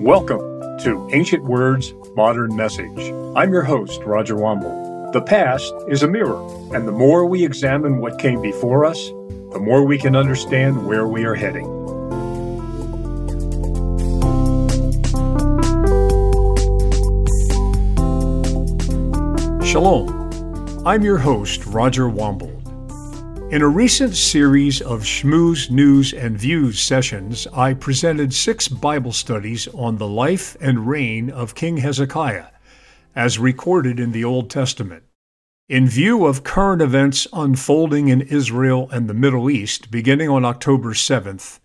Welcome to Ancient Words, Modern Message. I'm your host, Roger Wambold. The past is a mirror, and the more we examine what came before us, the more we can understand where we are heading. Shalom. I'm your host, Roger Wambold. In a recent series of Shmooze News and Views sessions, I presented six Bible studies on the life and reign of King Hezekiah, as recorded in the Old Testament. In view of current events unfolding in Israel and the Middle East beginning on October 7th,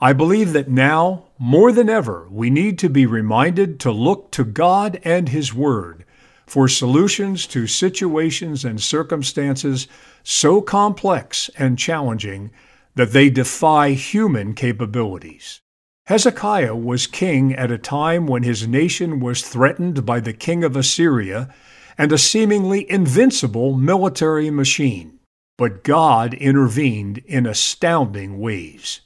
I believe that now, more than ever, we need to be reminded to look to God and His Word for solutions to situations and circumstances so complex and challenging that they defy human capabilities. Hezekiah was king at a time when his nation was threatened by the king of Assyria and a seemingly invincible military machine. But God intervened in astounding ways.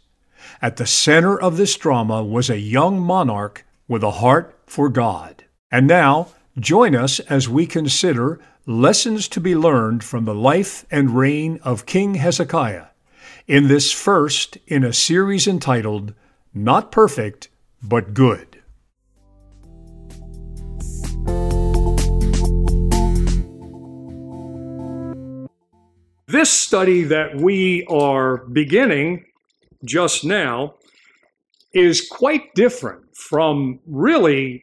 At the center of this drama was a young monarch with a heart for God. And now, join us as we consider Lessons to be learned from the life and reign of King Hezekiah in this first in a series entitled Not Perfect, but Good. This study that we are beginning just now is quite different from really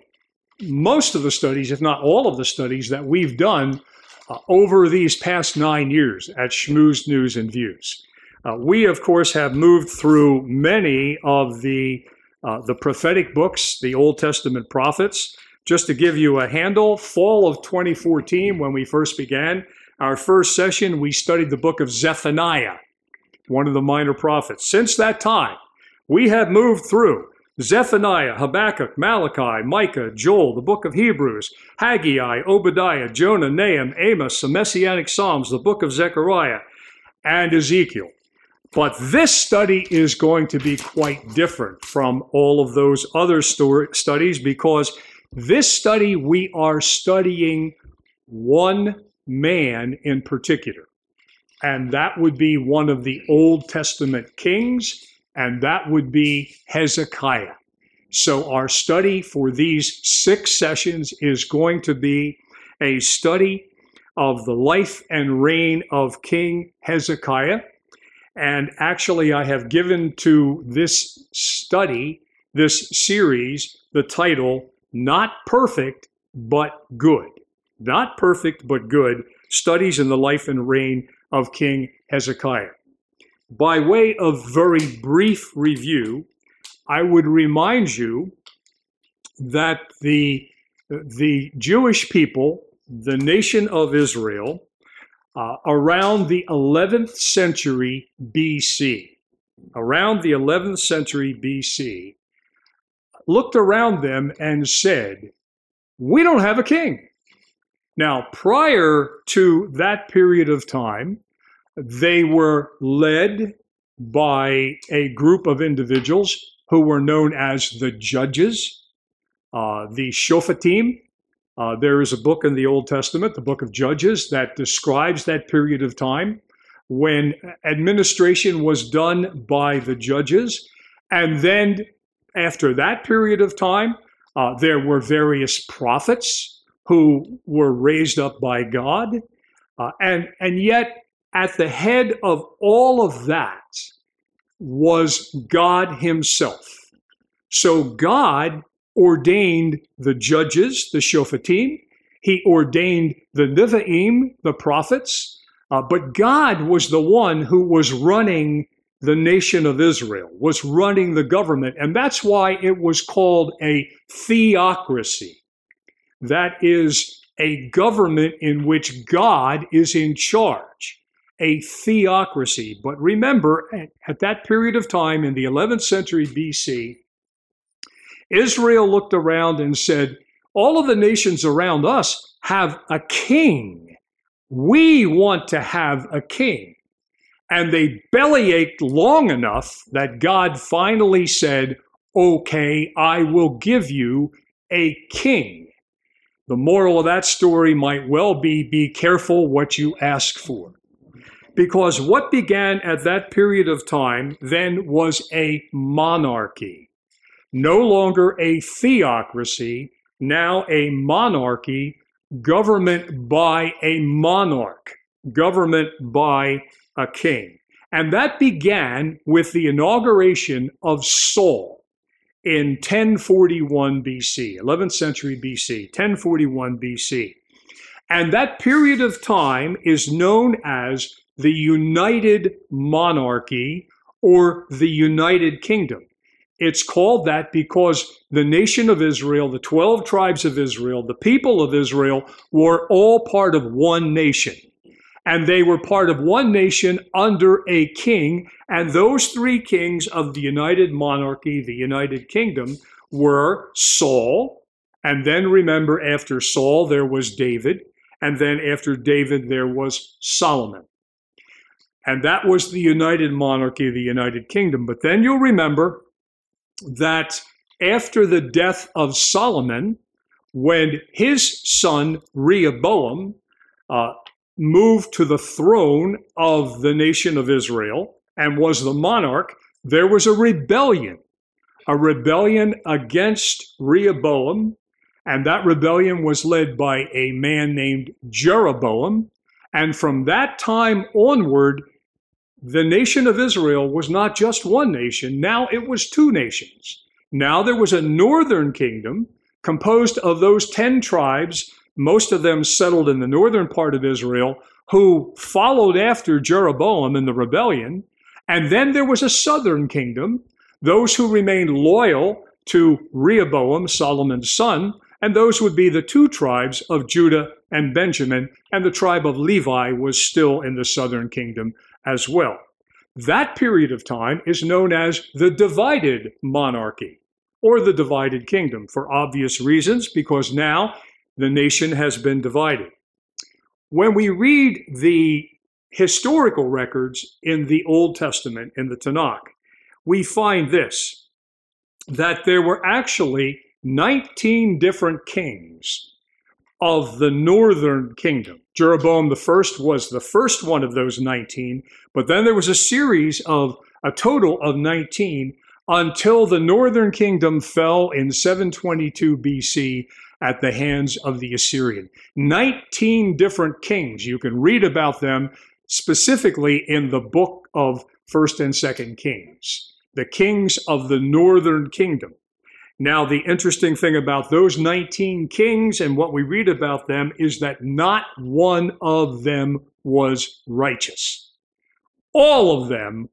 most of the studies, if not all of the studies that we've done uh, over these past nine years at Shmooze News and Views. Uh, we, of course, have moved through many of the uh, the prophetic books, the Old Testament prophets. Just to give you a handle, fall of 2014, when we first began our first session, we studied the book of Zephaniah, one of the minor prophets. Since that time, we have moved through Zephaniah, Habakkuk, Malachi, Micah, Joel, the book of Hebrews, Haggai, Obadiah, Jonah, Nahum, Amos, the Messianic Psalms, the book of Zechariah, and Ezekiel. But this study is going to be quite different from all of those other story, studies because this study we are studying one man in particular. And that would be one of the Old Testament kings and that would be Hezekiah. So, our study for these six sessions is going to be a study of the life and reign of King Hezekiah. And actually, I have given to this study, this series, the title, Not Perfect, but Good. Not Perfect, but Good Studies in the Life and Reign of King Hezekiah. By way of very brief review, I would remind you that the, the Jewish people, the nation of Israel, uh, around the 11th century BC, around the 11th century BC, looked around them and said, We don't have a king. Now, prior to that period of time, they were led by a group of individuals who were known as the judges, uh, the Shophatim. Uh, there is a book in the Old Testament, the book of Judges, that describes that period of time when administration was done by the judges. And then after that period of time, uh, there were various prophets who were raised up by God. Uh, and, and yet, at the head of all of that was God Himself. So God ordained the judges, the Shophatim. He ordained the Nevi'im, the prophets. Uh, but God was the one who was running the nation of Israel, was running the government. And that's why it was called a theocracy. That is a government in which God is in charge a theocracy. But remember, at that period of time in the 11th century BC, Israel looked around and said, All of the nations around us have a king. We want to have a king. And they bellyached long enough that God finally said, okay, I will give you a king. The moral of that story might well be be careful what you ask for. Because what began at that period of time then was a monarchy. No longer a theocracy, now a monarchy, government by a monarch, government by a king. And that began with the inauguration of Saul in 1041 BC, 11th century BC, 1041 BC. And that period of time is known as the United Monarchy or the United Kingdom. It's called that because the nation of Israel, the 12 tribes of Israel, the people of Israel were all part of one nation. And they were part of one nation under a king. And those three kings of the United Monarchy, the United Kingdom, were Saul. And then remember, after Saul, there was David. And then after David, there was Solomon. And that was the United Monarchy, the United Kingdom. But then you'll remember that after the death of Solomon, when his son Rehoboam uh, moved to the throne of the nation of Israel and was the monarch, there was a rebellion, a rebellion against Rehoboam. And that rebellion was led by a man named Jeroboam. And from that time onward, the nation of Israel was not just one nation, now it was two nations. Now there was a northern kingdom composed of those 10 tribes, most of them settled in the northern part of Israel, who followed after Jeroboam in the rebellion. And then there was a southern kingdom, those who remained loyal to Rehoboam, Solomon's son, and those would be the two tribes of Judah and Benjamin, and the tribe of Levi was still in the southern kingdom as well. That period of time is known as the divided monarchy or the divided kingdom for obvious reasons, because now the nation has been divided. When we read the historical records in the Old Testament, in the Tanakh, we find this that there were actually 19 different kings of the northern kingdom. Jeroboam first was the first one of those 19, but then there was a series of a total of 19 until the northern kingdom fell in 722 BC at the hands of the Assyrian. 19 different kings. You can read about them specifically in the book of 1st and 2nd Kings. The kings of the northern kingdom. Now, the interesting thing about those 19 kings and what we read about them is that not one of them was righteous. All of them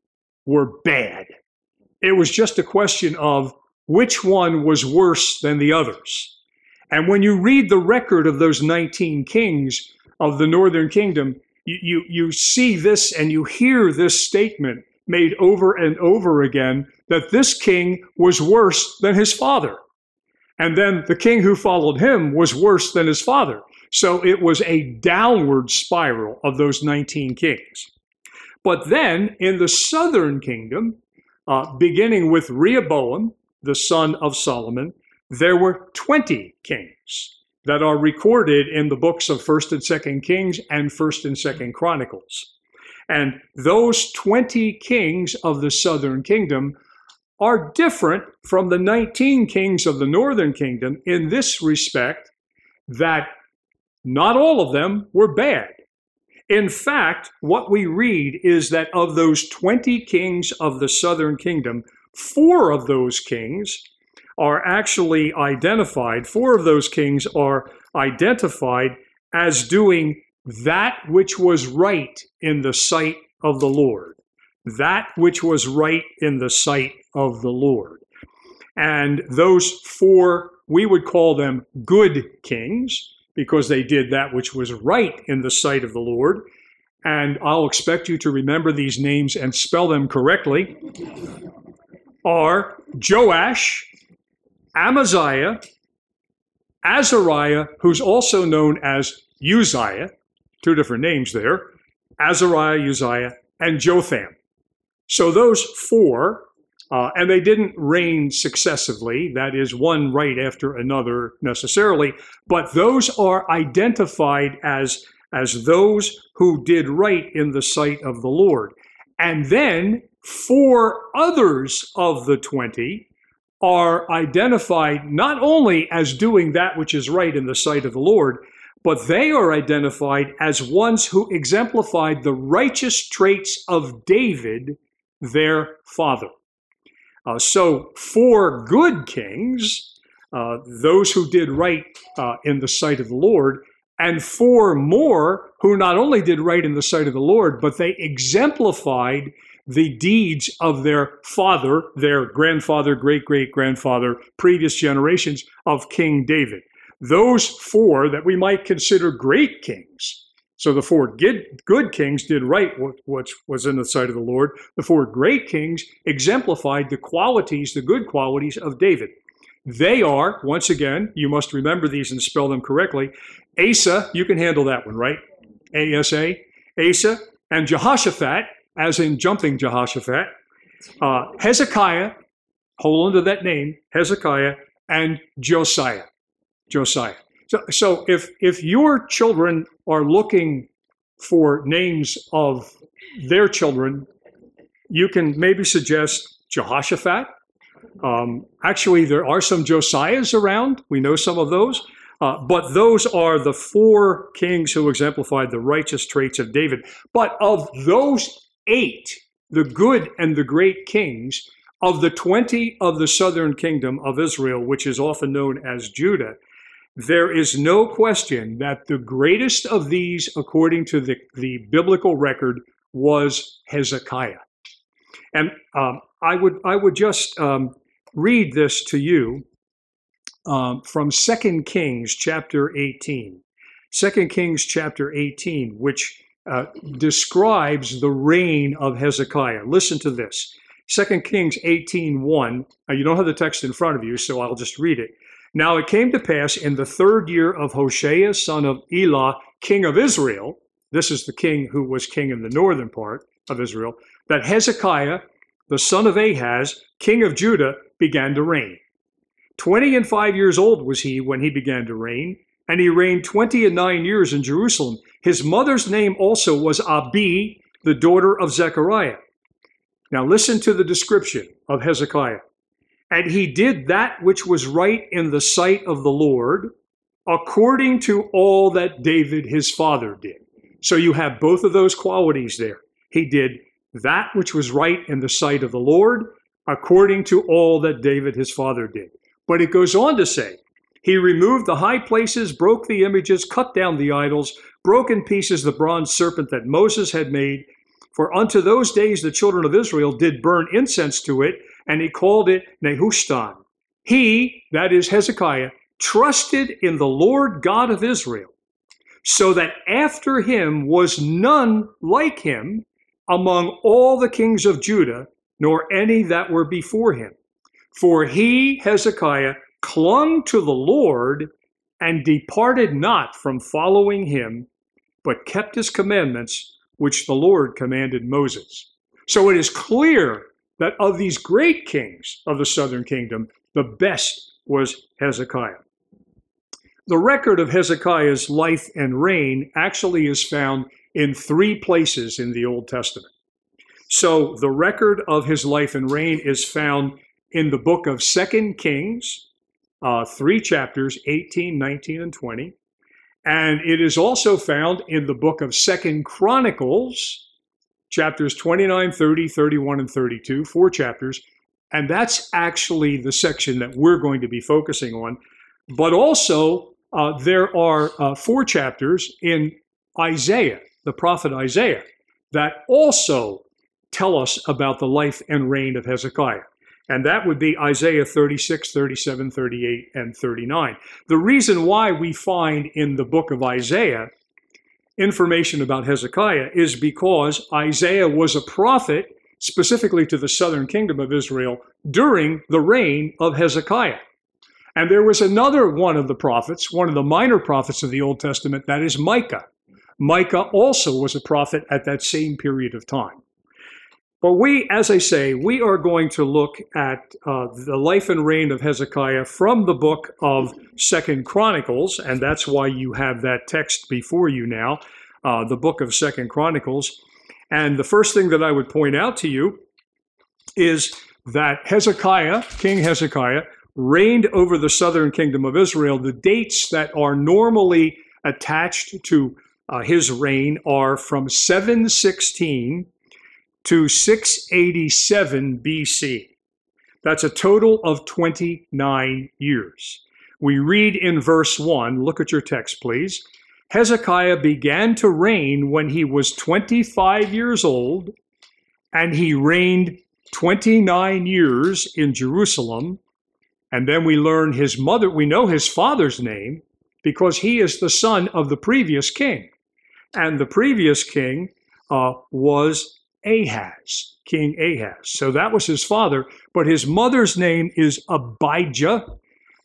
were bad. It was just a question of which one was worse than the others. And when you read the record of those 19 kings of the northern kingdom, you, you, you see this and you hear this statement made over and over again that this king was worse than his father. And then the king who followed him was worse than his father. So it was a downward spiral of those 19 kings. But then in the southern kingdom, uh, beginning with Rehoboam, the son of Solomon, there were 20 kings that are recorded in the books of 1st and 2nd Kings and 1st and 2nd Chronicles. And those 20 kings of the southern kingdom are different from the 19 kings of the northern kingdom in this respect that not all of them were bad. In fact, what we read is that of those 20 kings of the southern kingdom, four of those kings are actually identified, four of those kings are identified as doing that which was right in the sight of the Lord. That which was right in the sight of the Lord. And those four, we would call them good kings because they did that which was right in the sight of the Lord. And I'll expect you to remember these names and spell them correctly. Are Joash, Amaziah, Azariah, who's also known as Uzziah, two different names there Azariah, Uzziah, and Jotham. So those four Uh, and they didn't reign successively, that is, one right after another necessarily, but those are identified as, as those who did right in the sight of the Lord. And then four others of the 20 are identified not only as doing that which is right in the sight of the Lord, but they are identified as ones who exemplified the righteous traits of David, their father. Uh, so, four good kings, uh, those who did right uh, in the sight of the Lord, and four more who not only did right in the sight of the Lord, but they exemplified the deeds of their father, their grandfather, great great grandfather, previous generations of King David. Those four that we might consider great kings. So the four good, kings did right what was in the sight of the Lord. The four great kings exemplified the qualities, the good qualities of David. They are, once again, you must remember these and spell them correctly. Asa, you can handle that one, right? A S A, Asa, and Jehoshaphat, as in jumping Jehoshaphat, uh, Hezekiah, hold on to that name, Hezekiah, and Josiah. Josiah. So, so if if your children are looking for names of their children, you can maybe suggest Jehoshaphat. Um, actually, there are some Josiahs around. We know some of those. Uh, but those are the four kings who exemplified the righteous traits of David. But of those eight, the good and the great kings, of the 20 of the southern kingdom of Israel, which is often known as Judah, there is no question that the greatest of these, according to the, the biblical record, was Hezekiah. And um, I would I would just um, read this to you um, from 2 Kings chapter 18. 2 Kings chapter 18, which uh, describes the reign of Hezekiah. Listen to this. 2 Kings 18:1. Now you don't have the text in front of you, so I'll just read it. Now it came to pass in the third year of Hoshea, son of Elah, king of Israel, this is the king who was king in the northern part of Israel, that Hezekiah, the son of Ahaz, king of Judah, began to reign. Twenty and five years old was he when he began to reign, and he reigned twenty and nine years in Jerusalem. His mother's name also was Abi, the daughter of Zechariah. Now listen to the description of Hezekiah. And he did that which was right in the sight of the Lord, according to all that David his father did. So you have both of those qualities there. He did that which was right in the sight of the Lord, according to all that David his father did. But it goes on to say, he removed the high places, broke the images, cut down the idols, broke in pieces the bronze serpent that Moses had made. For unto those days the children of Israel did burn incense to it, and he called it Nehushtan. He, that is Hezekiah, trusted in the Lord God of Israel, so that after him was none like him among all the kings of Judah, nor any that were before him. For he, Hezekiah, clung to the Lord and departed not from following him, but kept his commandments, which the Lord commanded Moses. So it is clear that of these great kings of the southern kingdom, the best was Hezekiah. The record of Hezekiah's life and reign actually is found in three places in the Old Testament. So the record of his life and reign is found in the book of Second Kings, uh, three chapters, 18, 19, and 20. And it is also found in the book of Second Chronicles, chapters 29, 30, 31, and 32, four chapters. And that's actually the section that we're going to be focusing on. But also, uh, there are uh, four chapters in Isaiah, the prophet Isaiah, that also tell us about the life and reign of Hezekiah. And that would be Isaiah 36, 37, 38, and 39. The reason why we find in the book of Isaiah information about Hezekiah is because Isaiah was a prophet specifically to the southern kingdom of Israel during the reign of Hezekiah. And there was another one of the prophets, one of the minor prophets of the Old Testament, that is Micah. Micah also was a prophet at that same period of time. But we, as I say, we are going to look at uh, the life and reign of Hezekiah from the book of Second Chronicles, and that's why you have that text before you now, uh, the book of Second Chronicles. And the first thing that I would point out to you is that Hezekiah, King Hezekiah, reigned over the southern kingdom of Israel. The dates that are normally attached to uh, his reign are from 716 to 687 BC. That's a total of 29 years. We read in verse 1, look at your text, please. Hezekiah began to reign when he was 25 years old, and he reigned 29 years in Jerusalem. And then we learn his mother, we know his father's name because he is the son of the previous king. And the previous king uh, was Ahaz, King Ahaz. So that was his father, but his mother's name is Abijah.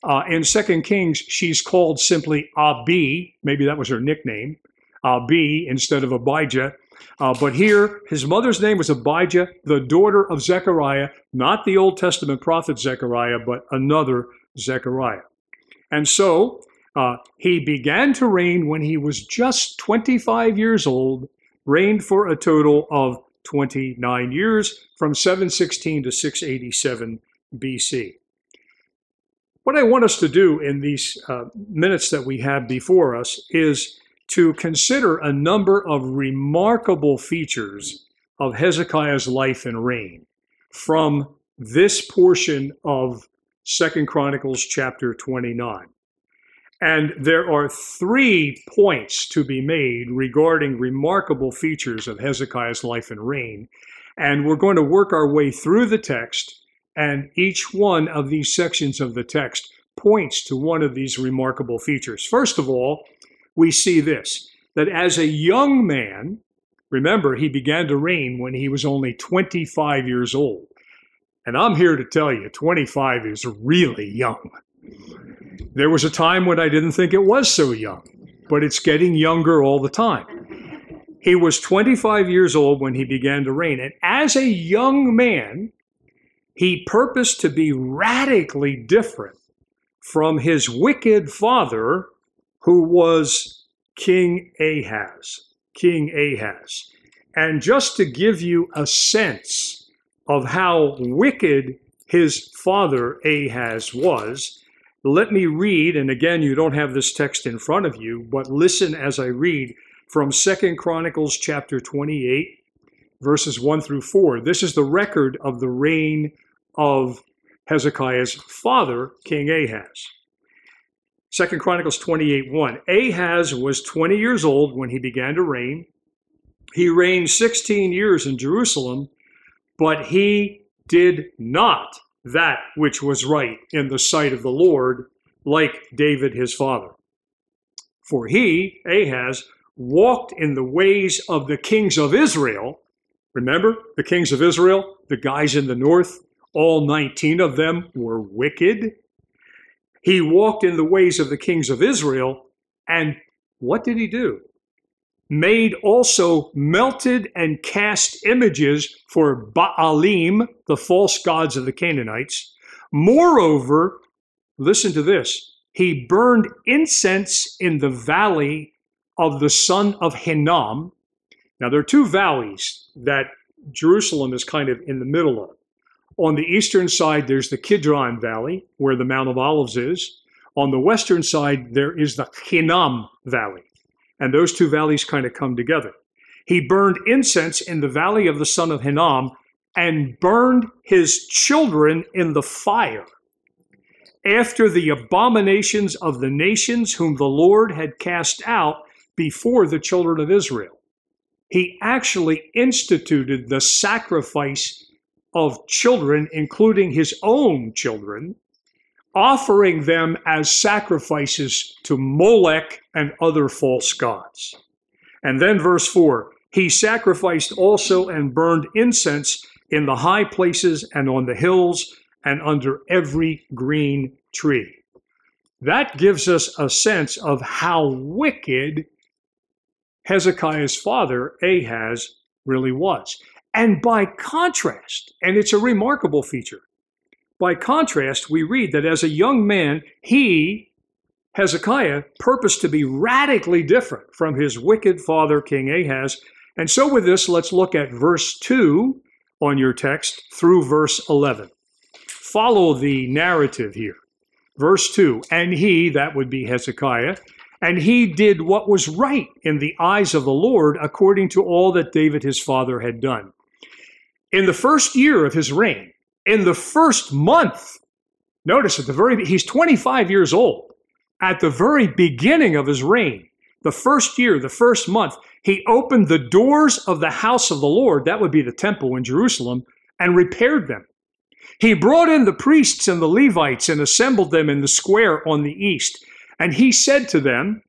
Uh, in Second Kings, she's called simply Abi. Maybe that was her nickname, Abi instead of Abijah. Uh, but here, his mother's name was Abijah, the daughter of Zechariah, not the Old Testament prophet Zechariah, but another Zechariah. And so uh, he began to reign when he was just 25 years old, reigned for a total of 29 years from 716 to 687 BC. What I want us to do in these uh, minutes that we have before us is to consider a number of remarkable features of Hezekiah's life and reign from this portion of Second Chronicles chapter 29. And there are three points to be made regarding remarkable features of Hezekiah's life and reign. And we're going to work our way through the text, and each one of these sections of the text points to one of these remarkable features. First of all, we see this that as a young man, remember, he began to reign when he was only 25 years old. And I'm here to tell you, 25 is really young. There was a time when I didn't think it was so young, but it's getting younger all the time. He was 25 years old when he began to reign. And as a young man, he purposed to be radically different from his wicked father, who was King Ahaz. King Ahaz. And just to give you a sense of how wicked his father Ahaz was, let me read, and again, you don't have this text in front of you, but listen as I read from Second Chronicles chapter 28, verses 1 through 4. This is the record of the reign of Hezekiah's father, King Ahaz. Second Chronicles 28 1. Ahaz was 20 years old when he began to reign. He reigned 16 years in Jerusalem, but he did not that which was right in the sight of the Lord, like David his father. For he, Ahaz, walked in the ways of the kings of Israel. Remember the kings of Israel, the guys in the north, all 19 of them were wicked. He walked in the ways of the kings of Israel, and what did he do? Made also melted and cast images for Baalim, the false gods of the Canaanites. Moreover, listen to this he burned incense in the valley of the son of Hinnom. Now, there are two valleys that Jerusalem is kind of in the middle of. On the eastern side, there's the Kidron Valley, where the Mount of Olives is. On the western side, there is the Hinnom Valley and those two valleys kind of come together. He burned incense in the valley of the son of Hinnom and burned his children in the fire after the abominations of the nations whom the Lord had cast out before the children of Israel. He actually instituted the sacrifice of children, including his own children, offering them as sacrifices to Molech and other false gods. And then verse 4 He sacrificed also and burned incense in the high places and on the hills and under every green tree. That gives us a sense of how wicked Hezekiah's father, Ahaz, really was. And by contrast, and it's a remarkable feature, by contrast, we read that as a young man, he, Hezekiah, purposed to be radically different from his wicked father, King Ahaz. And so, with this, let's look at verse 2 on your text through verse 11. Follow the narrative here. Verse 2 And he, that would be Hezekiah, and he did what was right in the eyes of the Lord according to all that David his father had done. In the first year of his reign, in the first month, notice at the very, he's 25 years old. At the very beginning of his reign, the first year, the first month, he opened the doors of the house of the Lord, that would be the temple in Jerusalem, and repaired them. He brought in the priests and the Levites and assembled them in the square on the east. And he said to them,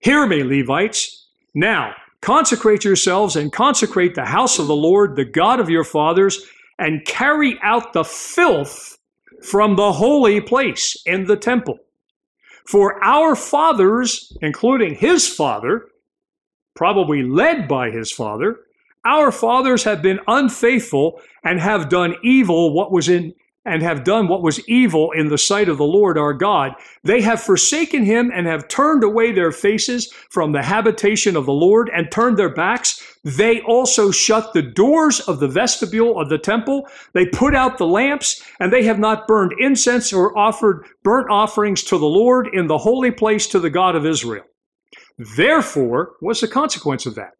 Hear me, Levites. Now, consecrate yourselves and consecrate the house of the Lord, the God of your fathers, and carry out the filth from the holy place in the temple. For our fathers, including his father, probably led by his father, our fathers have been unfaithful and have done evil what was in and have done what was evil in the sight of the Lord our God. They have forsaken him and have turned away their faces from the habitation of the Lord and turned their backs. They also shut the doors of the vestibule of the temple. They put out the lamps and they have not burned incense or offered burnt offerings to the Lord in the holy place to the God of Israel. Therefore, what's the consequence of that?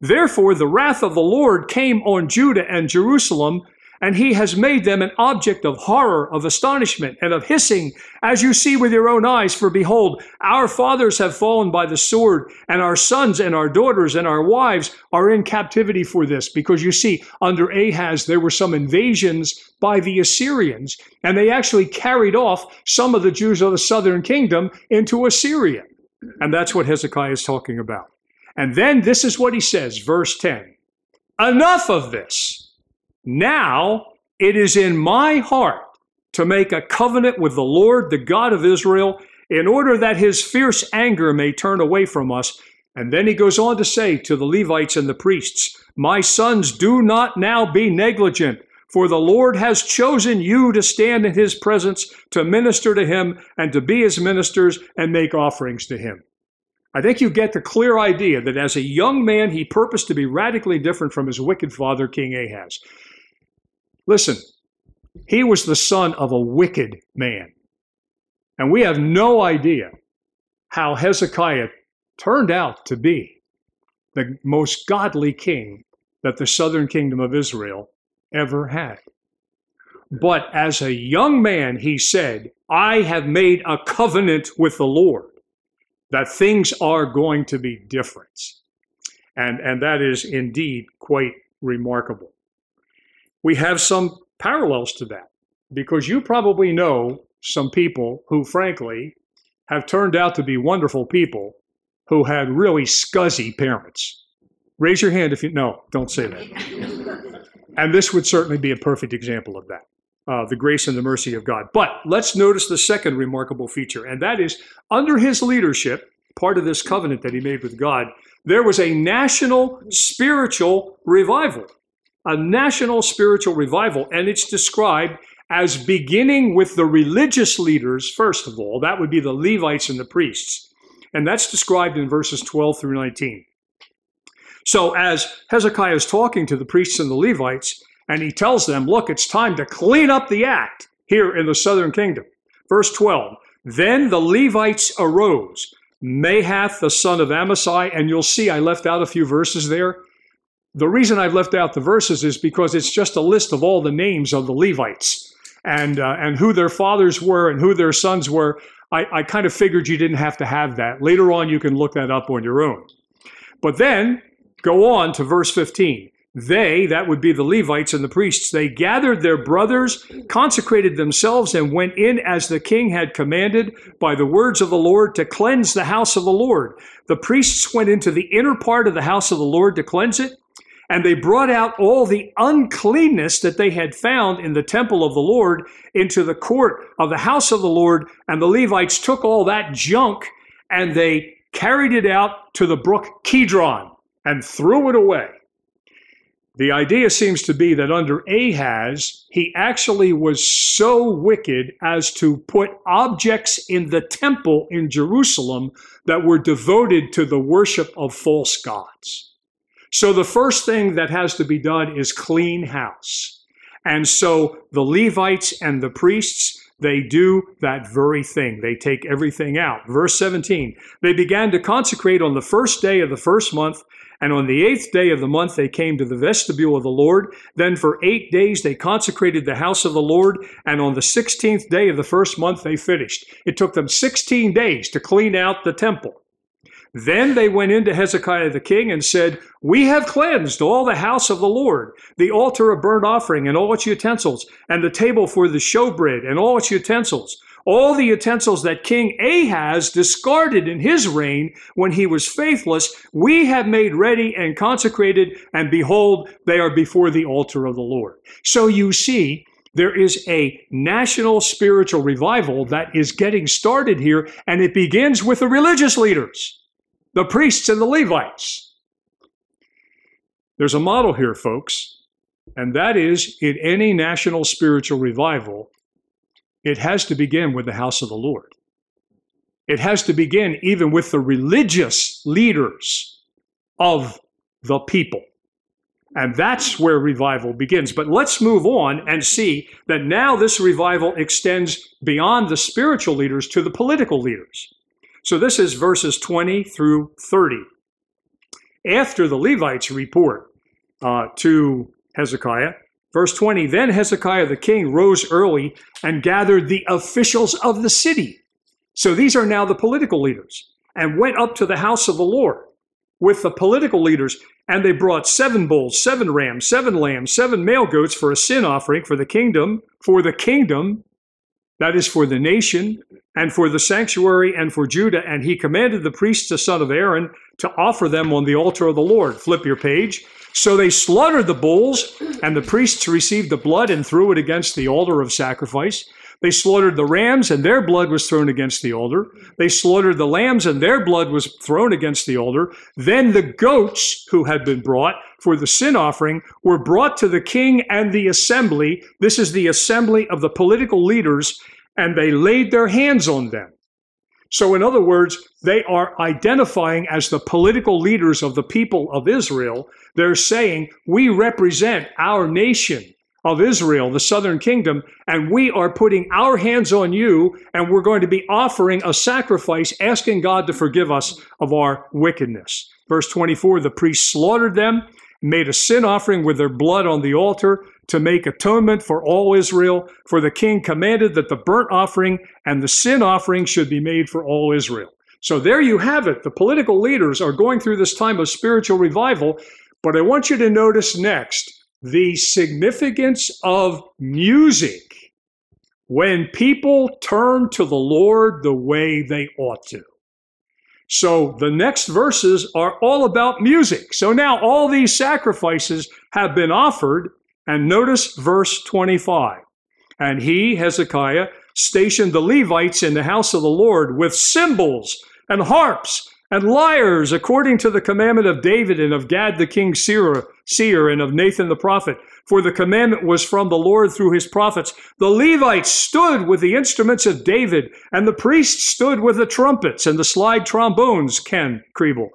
Therefore, the wrath of the Lord came on Judah and Jerusalem and he has made them an object of horror, of astonishment, and of hissing, as you see with your own eyes. For behold, our fathers have fallen by the sword, and our sons and our daughters and our wives are in captivity for this. Because you see, under Ahaz, there were some invasions by the Assyrians, and they actually carried off some of the Jews of the southern kingdom into Assyria. And that's what Hezekiah is talking about. And then this is what he says, verse 10 Enough of this. Now it is in my heart to make a covenant with the Lord, the God of Israel, in order that his fierce anger may turn away from us. And then he goes on to say to the Levites and the priests, My sons, do not now be negligent, for the Lord has chosen you to stand in his presence, to minister to him, and to be his ministers and make offerings to him. I think you get the clear idea that as a young man, he purposed to be radically different from his wicked father, King Ahaz. Listen, he was the son of a wicked man. And we have no idea how Hezekiah turned out to be the most godly king that the southern kingdom of Israel ever had. But as a young man, he said, I have made a covenant with the Lord that things are going to be different. And, and that is indeed quite remarkable we have some parallels to that because you probably know some people who, frankly, have turned out to be wonderful people who had really scuzzy parents. Raise your hand if you no, don't say that. and this would certainly be a perfect example of that. Uh, the grace and the mercy of God. But let's notice the second remarkable feature, and that is under his leadership, part of this covenant that he made with God, there was a national spiritual revival a national spiritual revival, and it's described as beginning with the religious leaders, first of all. That would be the Levites and the priests. And that's described in verses 12 through 19. So, as Hezekiah is talking to the priests and the Levites, and he tells them, Look, it's time to clean up the act here in the southern kingdom. Verse 12 Then the Levites arose, Mahath the son of Amasai, and you'll see I left out a few verses there. The reason I've left out the verses is because it's just a list of all the names of the Levites and uh, and who their fathers were and who their sons were. I, I kind of figured you didn't have to have that. Later on, you can look that up on your own. But then go on to verse 15. They, that would be the Levites and the priests, they gathered their brothers, consecrated themselves, and went in as the king had commanded by the words of the Lord to cleanse the house of the Lord. The priests went into the inner part of the house of the Lord to cleanse it, and they brought out all the uncleanness that they had found in the temple of the Lord into the court of the house of the Lord. And the Levites took all that junk and they carried it out to the brook Kidron and threw it away. The idea seems to be that under Ahaz, he actually was so wicked as to put objects in the temple in Jerusalem that were devoted to the worship of false gods. So the first thing that has to be done is clean house. And so the Levites and the priests, they do that very thing. They take everything out. Verse 17, they began to consecrate on the first day of the first month and on the eighth day of the month, they came to the vestibule of the Lord. Then for eight days, they consecrated the house of the Lord. And on the 16th day of the first month, they finished. It took them 16 days to clean out the temple. Then they went into Hezekiah the king and said, We have cleansed all the house of the Lord, the altar of burnt offering and all its utensils, and the table for the showbread and all its utensils all the utensils that King Ahaz discarded in his reign when he was faithless, we have made ready and consecrated, and behold, they are before the altar of the Lord. So you see, there is a national spiritual revival that is getting started here, and it begins with the religious leaders, the priests and the Levites. There's a model here, folks, and that is in any national spiritual revival, it has to begin with the house of the Lord. It has to begin even with the religious leaders of the people. And that's where revival begins. But let's move on and see that now this revival extends beyond the spiritual leaders to the political leaders. So this is verses 20 through 30. After the Levites report uh, to Hezekiah, Verse 20 Then Hezekiah the king rose early and gathered the officials of the city. So these are now the political leaders, and went up to the house of the Lord with the political leaders. And they brought seven bulls, seven rams, seven lambs, seven male goats for a sin offering for the kingdom, for the kingdom, that is for the nation, and for the sanctuary, and for Judah. And he commanded the priests, the son of Aaron, to offer them on the altar of the Lord. Flip your page. So they slaughtered the bulls, and the priests received the blood and threw it against the altar of sacrifice. They slaughtered the rams, and their blood was thrown against the altar. They slaughtered the lambs, and their blood was thrown against the altar. Then the goats who had been brought for the sin offering were brought to the king and the assembly. This is the assembly of the political leaders, and they laid their hands on them. So, in other words, they are identifying as the political leaders of the people of Israel. They're saying, We represent our nation of Israel, the southern kingdom, and we are putting our hands on you, and we're going to be offering a sacrifice, asking God to forgive us of our wickedness. Verse 24 the priests slaughtered them, made a sin offering with their blood on the altar to make atonement for all Israel. For the king commanded that the burnt offering and the sin offering should be made for all Israel. So there you have it. The political leaders are going through this time of spiritual revival. But I want you to notice next the significance of music when people turn to the Lord the way they ought to. So the next verses are all about music. So now all these sacrifices have been offered and notice verse 25. And he, Hezekiah, stationed the Levites in the house of the Lord with cymbals and harps and lyres, according to the commandment of David and of Gad the king seer, seer and of Nathan the prophet. For the commandment was from the Lord through his prophets. The Levites stood with the instruments of David, and the priests stood with the trumpets and the slide trombones, Ken Kriebel.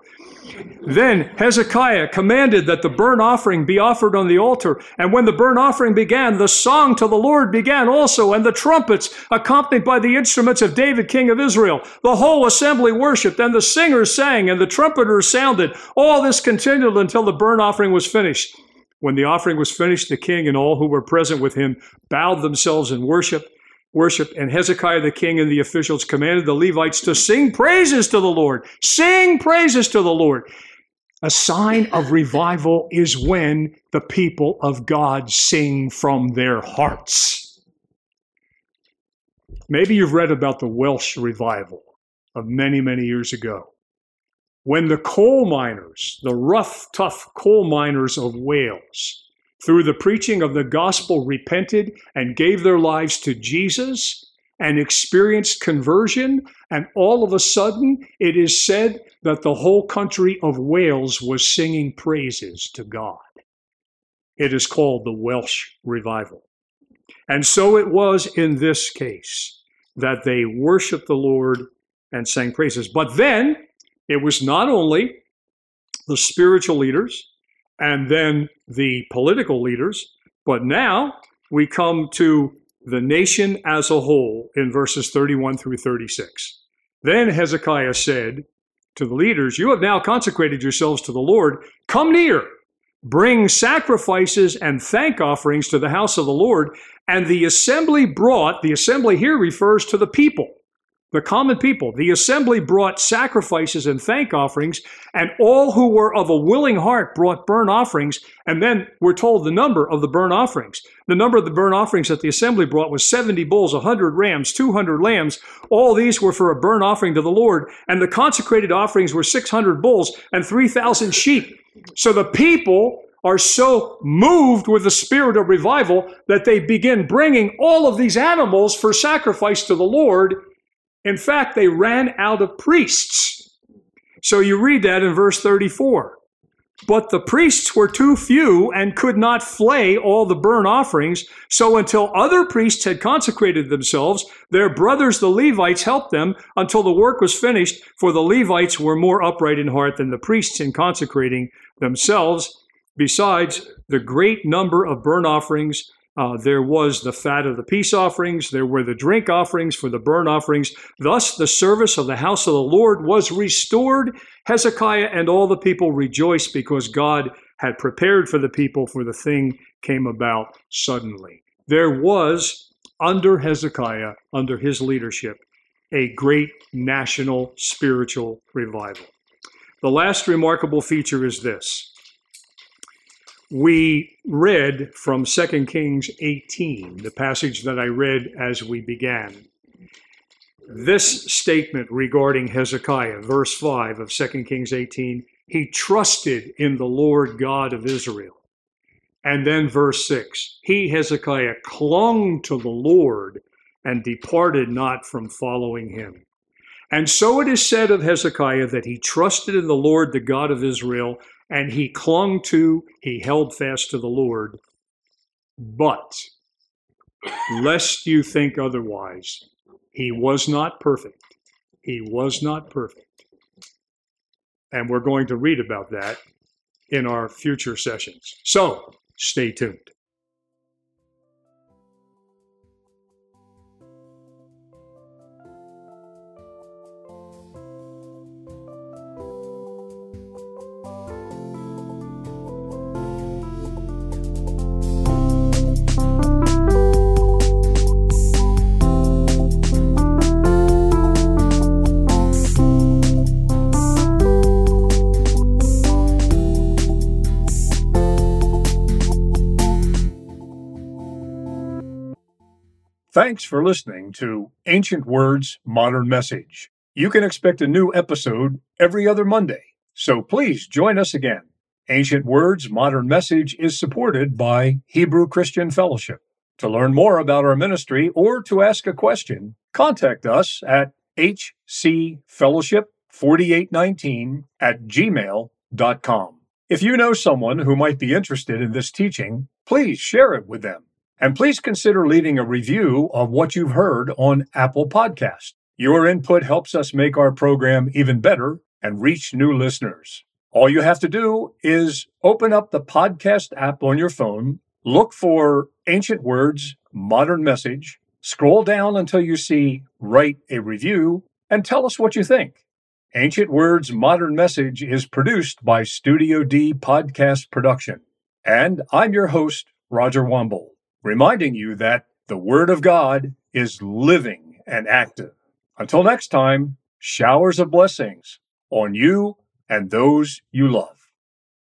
Then Hezekiah commanded that the burnt offering be offered on the altar. And when the burnt offering began, the song to the Lord began also, and the trumpets, accompanied by the instruments of David, king of Israel. The whole assembly worshiped, and the singers sang, and the trumpeters sounded. All this continued until the burnt offering was finished. When the offering was finished, the king and all who were present with him bowed themselves in worship worship. And Hezekiah the king and the officials commanded the Levites to sing praises to the Lord. Sing praises to the Lord. A sign of revival is when the people of God sing from their hearts. Maybe you've read about the Welsh revival of many, many years ago. When the coal miners, the rough, tough coal miners of Wales, through the preaching of the gospel repented and gave their lives to Jesus and experienced conversion. And all of a sudden, it is said that the whole country of Wales was singing praises to God. it is called the Welsh revival. And so it was in this case that they worshiped the Lord and sang praises. But then it was not only the spiritual leaders and then the political leaders, but now we come to the nation as a whole in verses 31 through 36. Then Hezekiah said to the leaders, You have now consecrated yourselves to the Lord. Come near, bring sacrifices and thank offerings to the house of the Lord. And the assembly brought, the assembly here refers to the people the common people, the assembly brought sacrifices and thank offerings, and all who were of a willing heart brought burnt offerings. And then we're told the number of the burnt offerings. The number of the burnt offerings that the assembly brought was 70 bulls, 100 rams, 200 lambs. All these were for a burnt offering to the Lord. And the consecrated offerings were 600 bulls and 3,000 sheep. So the people are so moved with the spirit of revival that they begin bringing all of these animals for sacrifice to the Lord in fact, they ran out of priests. So you read that in verse 34. But the priests were too few and could not flay all the burnt offerings. So until other priests had consecrated themselves, their brothers, the Levites, helped them until the work was finished. For the Levites were more upright in heart than the priests in consecrating themselves. Besides the great number of burnt offerings uh, there was the fat of the peace offerings. There were the drink offerings for the burnt offerings. Thus, the service of the house of the Lord was restored. Hezekiah and all the people rejoiced because God had prepared for the people, for the thing came about suddenly. There was, under Hezekiah, under his leadership, a great national spiritual revival. The last remarkable feature is this we read from 2 Kings 18, the passage that I read as we began. This statement regarding Hezekiah, verse 5 of 2 Kings 18, he trusted in the Lord God of Israel. And then verse 6, he, Hezekiah, clung to the Lord and departed not from following him. And so it is said of Hezekiah that he trusted in the Lord, the God of Israel, and he clung to, he held fast to the Lord. But, lest you think otherwise, he was not perfect. He was not perfect. And we're going to read about that in our future sessions. So, stay tuned. Thanks for listening to Ancient Words Modern Message. You can expect a new episode every other Monday, so please join us again. Ancient Words Modern Message is supported by Hebrew Christian Fellowship. To learn more about our ministry or to ask a question, contact us at hcfellowship4819 at gmail.com. If you know someone who might be interested in this teaching, please share it with them. And please consider leaving a review of what you've heard on Apple Podcast. Your input helps us make our program even better and reach new listeners. All you have to do is open up the podcast app on your phone, look for Ancient Words, Modern Message, scroll down until you see Write a Review, and tell us what you think. Ancient Words, Modern Message is produced by Studio D Podcast Production. And I'm your host, Roger Wambold reminding you that the Word of God is living and active. Until next time, showers of blessings on you and those you love.